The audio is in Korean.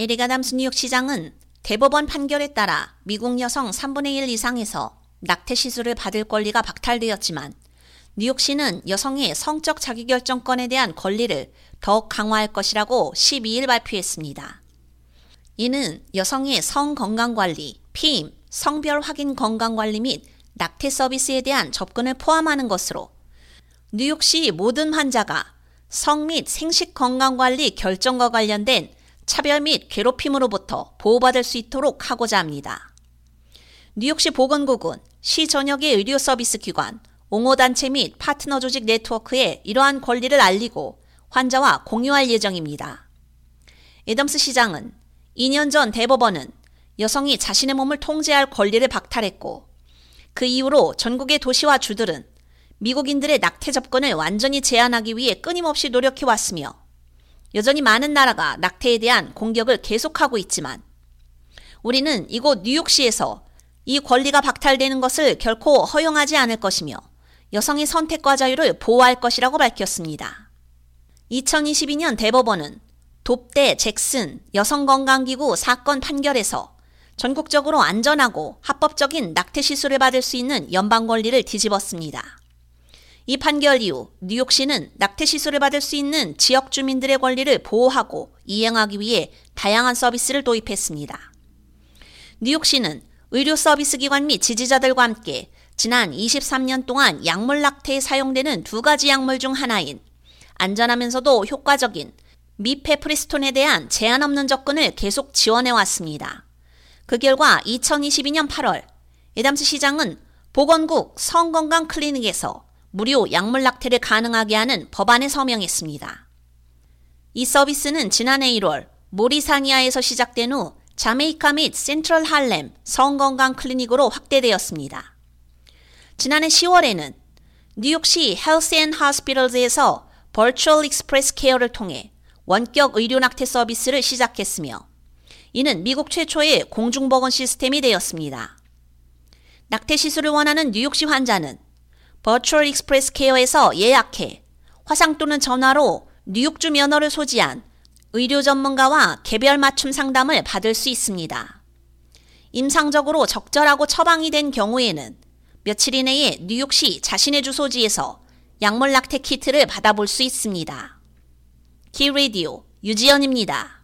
에릭 아담스 뉴욕 시장은 대법원 판결에 따라 미국 여성 3분의 1 이상에서 낙태 시술을 받을 권리가 박탈되었지만 뉴욕시는 여성의 성적 자기결정권에 대한 권리를 더욱 강화할 것이라고 12일 발표했습니다. 이는 여성의 성건강관리, 피임, 성별 확인 건강관리 및 낙태 서비스에 대한 접근을 포함하는 것으로 뉴욕시 모든 환자가 성 및 생식 건강관리 결정과 관련된 차별 및 괴롭힘으로부터 보호받을 수 있도록 하고자 합니다. 뉴욕시 보건국은 시 전역의 의료 서비스 기관, 옹호단체 및 파트너 조직 네트워크에 이러한 권리를 알리고 환자와 공유할 예정입니다. 애덤스 시장은 2년 전 대법원은 여성이 자신의 몸을 통제할 권리를 박탈했고 그 이후로 전국의 도시와 주들은 미국인들의 낙태 접근을 완전히 제한하기 위해 끊임없이 노력해 왔으며 여전히 많은 나라가 낙태에 대한 공격을 계속하고 있지만 우리는 이곳 뉴욕시에서 이 권리가 박탈되는 것을 결코 허용하지 않을 것이며 여성의 선택과 자유를 보호할 것이라고 밝혔습니다. 2022년 대법원은 돕대 잭슨 여성건강기구 사건 판결에서 전국적으로 안전하고 합법적인 낙태 시술을 받을 수 있는 연방 권리를 뒤집었습니다. 이 판결 이후 뉴욕시는 낙태 시술을 받을 수 있는 지역 주민들의 권리를 보호하고 이행하기 위해 다양한 서비스를 도입했습니다. 뉴욕시는 의료 서비스 기관 및 지지자들과 함께 지난 23년 동안 약물 낙태에 사용되는 두 가지 약물 중 하나인 안전하면서도 효과적인 미페프리스톤에 대한 제한 없는 접근을 계속 지원해 왔습니다. 그 결과 2022년 8월 애담스 시장은 보건국 성건강 클리닉에서 무료 약물 낙태를 가능하게 하는 법안에 서명했습니다. 이 서비스는 지난해 1월 모리사니아에서 시작된 후 자메이카 및 센트럴 할렘 성건강 클리닉으로 확대되었습니다. 지난해 10월에는 뉴욕시 Health and Hospitals에서 Virtual Express Care를 통해 원격 의료 낙태 서비스를 시작했으며 이는 미국 최초의 공중보건 시스템이 되었습니다. 낙태 시술을 원하는 뉴욕시 환자는 Virtual Express Care에서 예약해 화상 또는 전화로 뉴욕주 면허를 소지한 의료 전문가와 개별 맞춤 상담을 받을 수 있습니다. 임상적으로 적절하고 처방이 된 경우에는 며칠 이내에 뉴욕시 자신의 주소지에서 약물 낙태 키트를 받아볼 수 있습니다. 키 라디오 유지연입니다.